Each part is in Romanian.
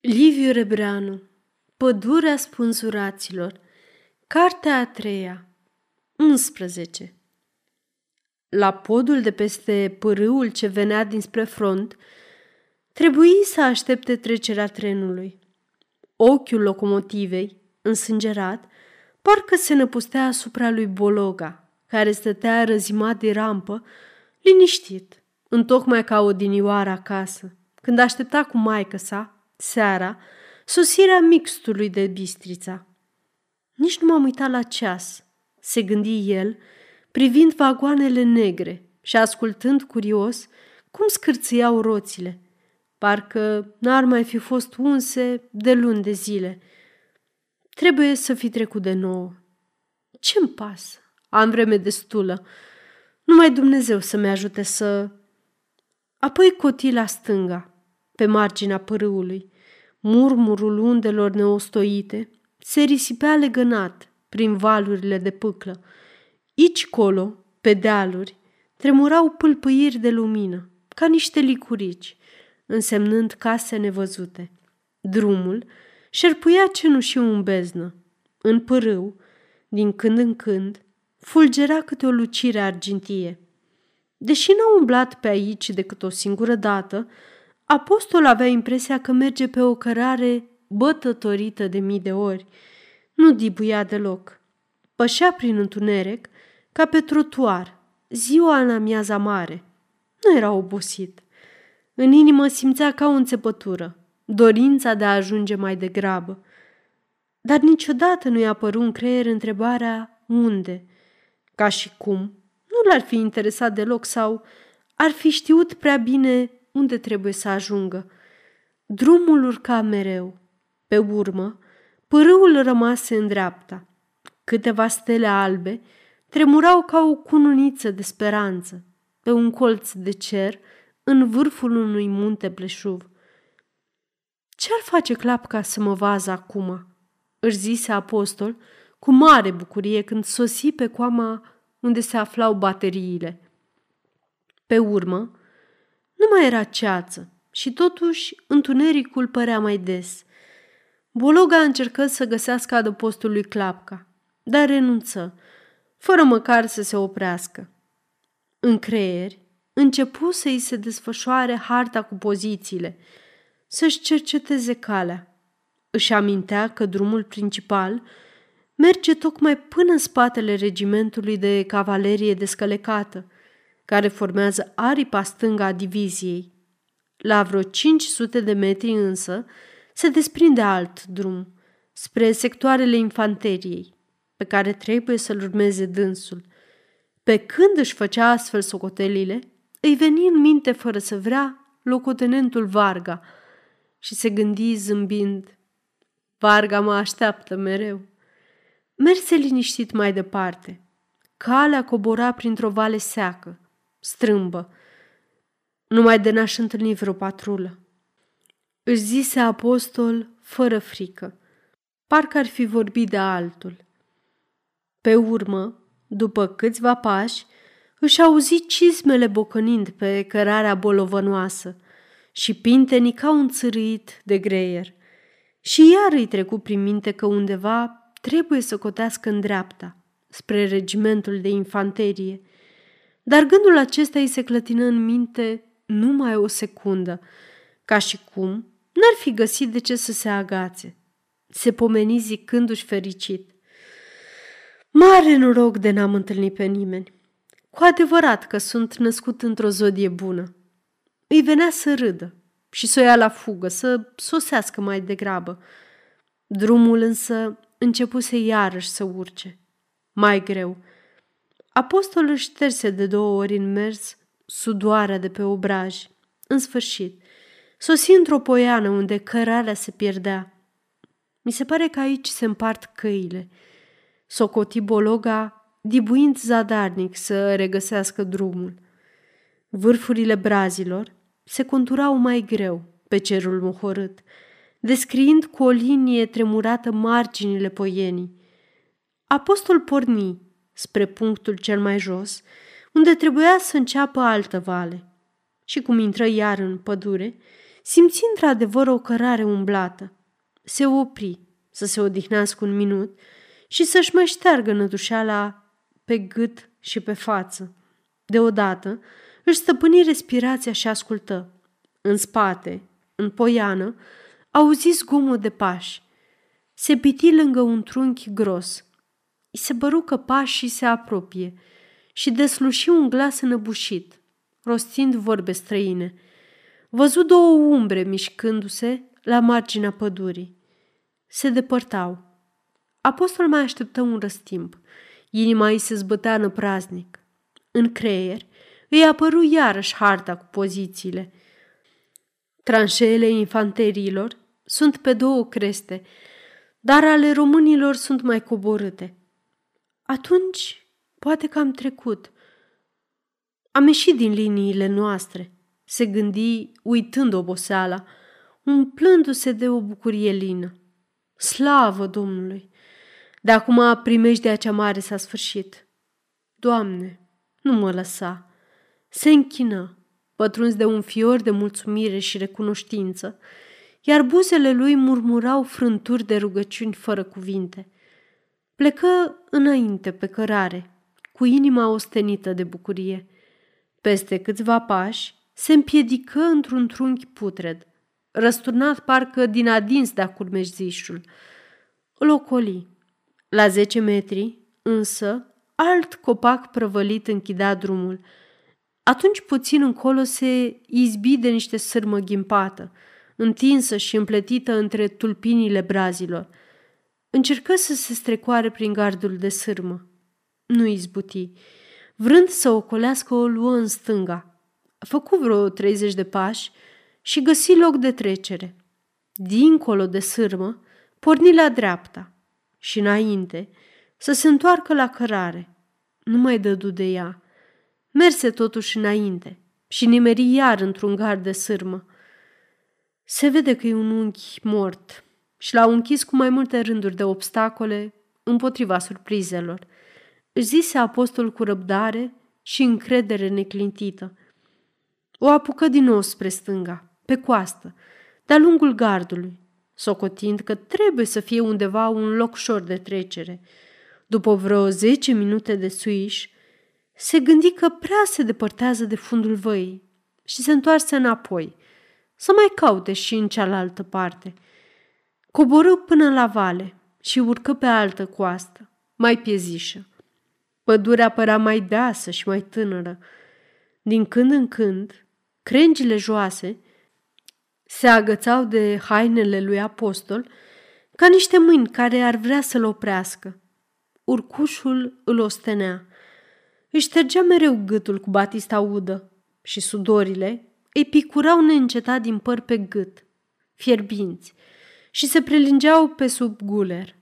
Liviu Rebreanu Pădurea spânzuraților Cartea a treia 11 La podul de peste pârâul ce venea dinspre front, trebuie să aștepte trecerea trenului. Ochiul locomotivei, însângerat, parcă se năpustea asupra lui Bologa, care stătea răzimat de rampă, liniștit, întocmai ca o dinioară acasă, când aștepta cu maică sa, seara, sosirea mixtului de bistrița. Nici nu m-am uitat la ceas, se gândi el, privind vagoanele negre și ascultând curios cum scârțâiau roțile. Parcă n-ar mai fi fost unse de luni de zile. Trebuie să fi trecut de nouă. Ce-mi pasă? Am vreme destulă. Numai Dumnezeu să-mi ajute să... Apoi coti la stânga, pe marginea părâului. Murmurul undelor neostoite se risipea legănat prin valurile de pâclă. Ici colo, pe dealuri, tremurau pâlpâiri de lumină, ca niște licurici, însemnând case nevăzute. Drumul șerpuia cenușiu în beznă. În pârâu, din când în când, fulgera câte o lucire argintie. Deși n-a umblat pe aici decât o singură dată, Apostol avea impresia că merge pe o cărare bătătorită de mii de ori. Nu dibuia deloc. Pășea prin întuneric ca pe trotuar, ziua în amiaza mare. Nu era obosit. În inimă simțea ca o înțepătură, dorința de a ajunge mai degrabă. Dar niciodată nu i-a părut în creier întrebarea unde, ca și cum nu l-ar fi interesat deloc sau ar fi știut prea bine unde trebuie să ajungă. Drumul urca mereu. Pe urmă, pârâul rămase în dreapta. Câteva stele albe tremurau ca o cununiță de speranță pe un colț de cer în vârful unui munte pleșuv. Ce-ar face clapca să mă vază acum?" își zise apostol cu mare bucurie când sosi pe coama unde se aflau bateriile. Pe urmă, nu mai era ceață și totuși întunericul părea mai des. Bologa încercă să găsească adăpostul lui Clapca, dar renunță, fără măcar să se oprească. În creier, începu să îi se desfășoare harta cu pozițiile, să-și cerceteze calea. Își amintea că drumul principal merge tocmai până în spatele regimentului de cavalerie descălecată – care formează aripa stângă a diviziei. La vreo 500 de metri însă se desprinde alt drum, spre sectoarele infanteriei, pe care trebuie să-l urmeze dânsul. Pe când își făcea astfel socotelile, îi veni în minte fără să vrea locotenentul Varga și se gândi zâmbind. Varga mă așteaptă mereu. Merse liniștit mai departe. Calea cobora printr-o vale seacă strâmbă. Numai de n-aș întâlni vreo patrulă. Își zise apostol fără frică. Parcă ar fi vorbit de altul. Pe urmă, după câțiva pași, își auzi cizmele bocănind pe cărarea bolovănoasă și pintenii ca un țârâit de greier. Și iar îi trecu prin minte că undeva trebuie să cotească în dreapta, spre regimentul de infanterie – dar gândul acesta îi se clătină în minte numai o secundă, ca și cum n-ar fi găsit de ce să se agațe. Se pomeni zicându-și fericit. Mare noroc de n-am întâlnit pe nimeni. Cu adevărat că sunt născut într-o zodie bună. Îi venea să râdă și să o ia la fugă, să sosească mai degrabă. Drumul însă începuse iarăși să urce. Mai greu – Apostolul șterse de două ori în mers sudoarea de pe obraj. În sfârșit, sosi într-o poiană unde cărarea se pierdea. Mi se pare că aici se împart căile. Socoti Bologa, dibuind zadarnic să regăsească drumul. Vârfurile brazilor se conturau mai greu pe cerul mohorât, descriind cu o linie tremurată marginile poienii. Apostol porni, spre punctul cel mai jos, unde trebuia să înceapă altă vale. Și cum intră iar în pădure, simți într-adevăr o cărare umblată. Se opri să se odihnească un minut și să-și mai șteargă nădușeala pe gât și pe față. Deodată își stăpâni respirația și ascultă. În spate, în poiană, auzi zgomot de pași. Se piti lângă un trunchi gros. I se băru că pașii se apropie și desluși un glas înăbușit, rostind vorbe străine. Văzu două umbre mișcându-se la marginea pădurii. Se depărtau. Apostol mai așteptă un răstimp. Inima îi se zbătea praznic. În creier îi apăru iarăși harta cu pozițiile. Tranșeele infanteriilor sunt pe două creste, dar ale românilor sunt mai coborâte. Atunci, poate că am trecut. Am ieșit din liniile noastre, se gândi uitând oboseala, umplându-se de o bucurie lină. Slavă Domnului! De acum primejdea cea mare s-a sfârșit. Doamne, nu mă lăsa. Se închină, pătruns de un fior de mulțumire și recunoștință, iar buzele lui murmurau frânturi de rugăciuni fără cuvinte. Plecă înainte pe cărare, cu inima ostenită de bucurie. Peste câțiva pași, se împiedică într-un trunchi putred, răsturnat parcă din adins de-a curmeșzișul. Îl ocoli. La zece metri, însă, alt copac prăvălit închidea drumul. Atunci puțin încolo se izbi de niște sârmă ghimpată, întinsă și împletită între tulpinile brazilor. Încercă să se strecoare prin gardul de sârmă. Nu izbuti. Vrând să ocolească, o luă în stânga. Făcu vreo 30 de pași și găsi loc de trecere. Dincolo de sârmă, porni la dreapta și înainte să se întoarcă la cărare. Nu mai dădu de ea. Merse totuși înainte și nimeri iar într-un gard de sârmă. Se vede că e un unchi mort și l-au închis cu mai multe rânduri de obstacole împotriva surprizelor. Își zise apostol cu răbdare și încredere neclintită. O apucă din nou spre stânga, pe coastă, de-a lungul gardului, socotind că trebuie să fie undeva un loc șor de trecere. După vreo zece minute de suiș, se gândi că prea se depărtează de fundul văii și se întoarse înapoi, să mai caute și în cealaltă parte. Coborâ până la vale și urcă pe altă coastă, mai piezișă. Pădurea părea mai deasă și mai tânără. Din când în când, crengile joase se agățau de hainele lui apostol ca niște mâini care ar vrea să-l oprească. Urcușul îl ostenea. Își ștergea mereu gâtul cu batista udă și sudorile îi picurau neîncetat din păr pe gât, fierbinți, și se prelingeau pe sub guler,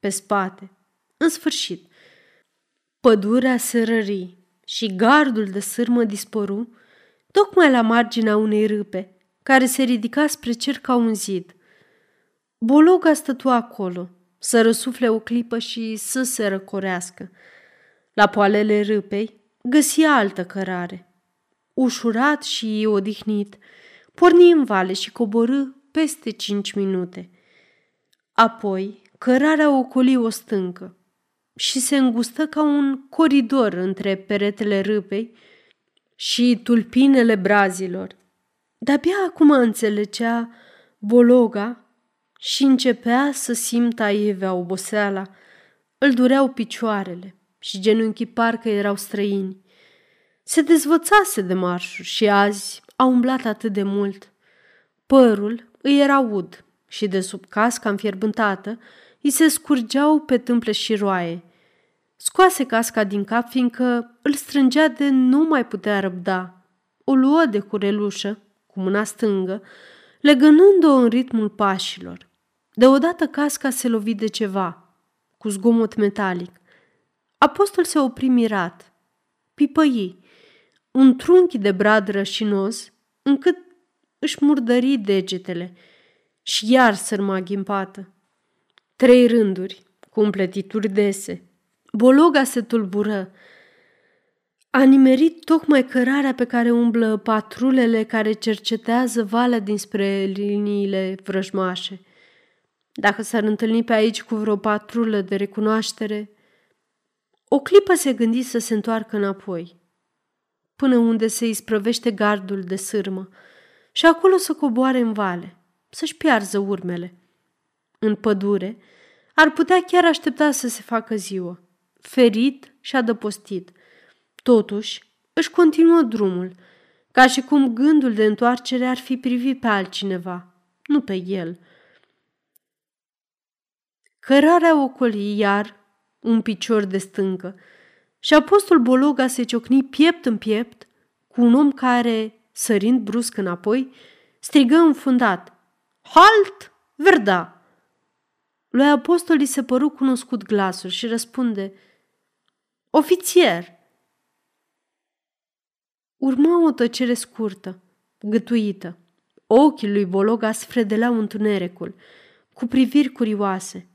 pe spate. În sfârșit, pădurea se rări și gardul de sârmă dispăru tocmai la marginea unei râpe, care se ridica spre cer ca un zid. Bologa stătua acolo, să răsufle o clipă și să se răcorească. La poalele râpei găsi altă cărare. Ușurat și odihnit, porni în vale și coborâ peste cinci minute. Apoi, cărarea ocoli o stâncă și se îngustă ca un coridor între peretele râpei și tulpinele brazilor. De-abia acum înțelegea Bologa și începea să simtă aievea oboseala. Îl dureau picioarele și genunchii parcă erau străini. Se dezvățase de marșuri și azi a umblat atât de mult. Părul îi era ud și de sub casca înfierbântată îi se scurgeau pe tâmple și roaie. Scoase casca din cap, fiindcă îl strângea de nu mai putea răbda. O luă de curelușă, cu mâna stângă, legănând-o în ritmul pașilor. Deodată casca se lovi de ceva, cu zgomot metalic. Apostol se opri mirat. Pipăi, un trunchi de brad rășinos, încât își murdări degetele și iar sărma ghimpată. Trei rânduri, cu împletituri dese. Bologa se tulbură. A nimerit tocmai cărarea pe care umblă patrulele care cercetează valea dinspre liniile vrăjmașe. Dacă s-ar întâlni pe aici cu vreo patrulă de recunoaștere, o clipă se gândi să se întoarcă înapoi, până unde se isprăvește gardul de sârmă și acolo să coboare în vale, să-și piarză urmele. În pădure, ar putea chiar aștepta să se facă ziua, ferit și adăpostit. Totuși, își continuă drumul, ca și cum gândul de întoarcere ar fi privit pe altcineva, nu pe el. Cărarea ocoli iar un picior de stâncă și apostol Bologa se ciocni piept în piept cu un om care, sărind brusc înapoi, strigă înfundat. Halt! Verda! Lui apostol se păru cunoscut glasul și răspunde Ofițier! Urma o tăcere scurtă, gătuită. Ochii lui Bologa sfredeleau întunericul, cu priviri curioase.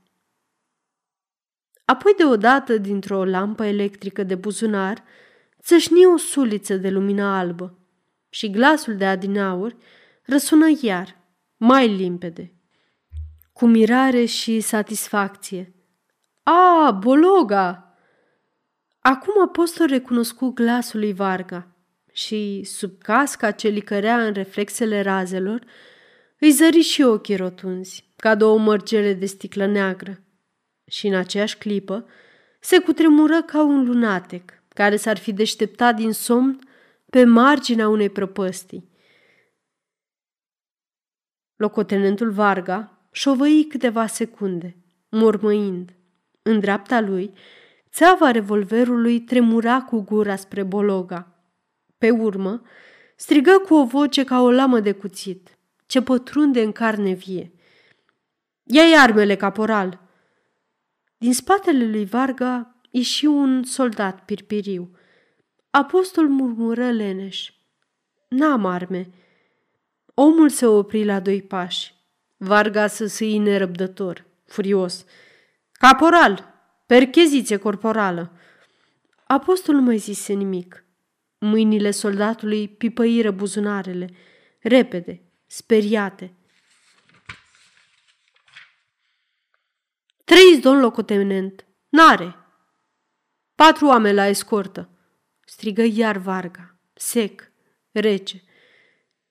Apoi deodată, dintr-o lampă electrică de buzunar, țășni o suliță de lumină albă și glasul de adinaur răsună iar, mai limpede, cu mirare și satisfacție. A, Bologa! Acum apostol recunoscu glasul lui Varga și, sub casca ce licărea în reflexele razelor, îi zări și ochii rotunzi, ca două mărgele de sticlă neagră. Și în aceeași clipă se cutremură ca un lunatec care s-ar fi deșteptat din somn pe marginea unei prăpăstii. Locotenentul Varga șovăi câteva secunde, mormăind. În dreapta lui, țeava revolverului tremura cu gura spre Bologa. Pe urmă, strigă cu o voce ca o lamă de cuțit, ce pătrunde în carne vie. Ia-i armele, caporal! Din spatele lui Varga ieși un soldat pirpiriu. Apostol murmură leneș. N-am arme. Omul se opri la doi pași. Varga să sâi nerăbdător, furios. Caporal! Percheziție corporală! Apostolul nu mai zise nimic. Mâinile soldatului pipăiră buzunarele, repede, speriate. Trăiți, domn locotenent! N-are! Patru oameni la escortă! Strigă iar Varga, sec, rece.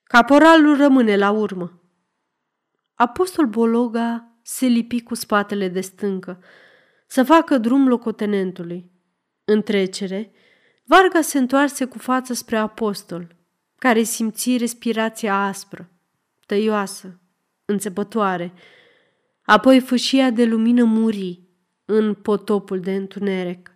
Caporalul rămâne la urmă. Apostol Bologa se lipi cu spatele de stâncă, să facă drum locotenentului. În trecere, Varga se întoarse cu fața spre apostol, care simți respirația aspră, tăioasă, înțepătoare. Apoi fâșia de lumină muri în potopul de întuneric.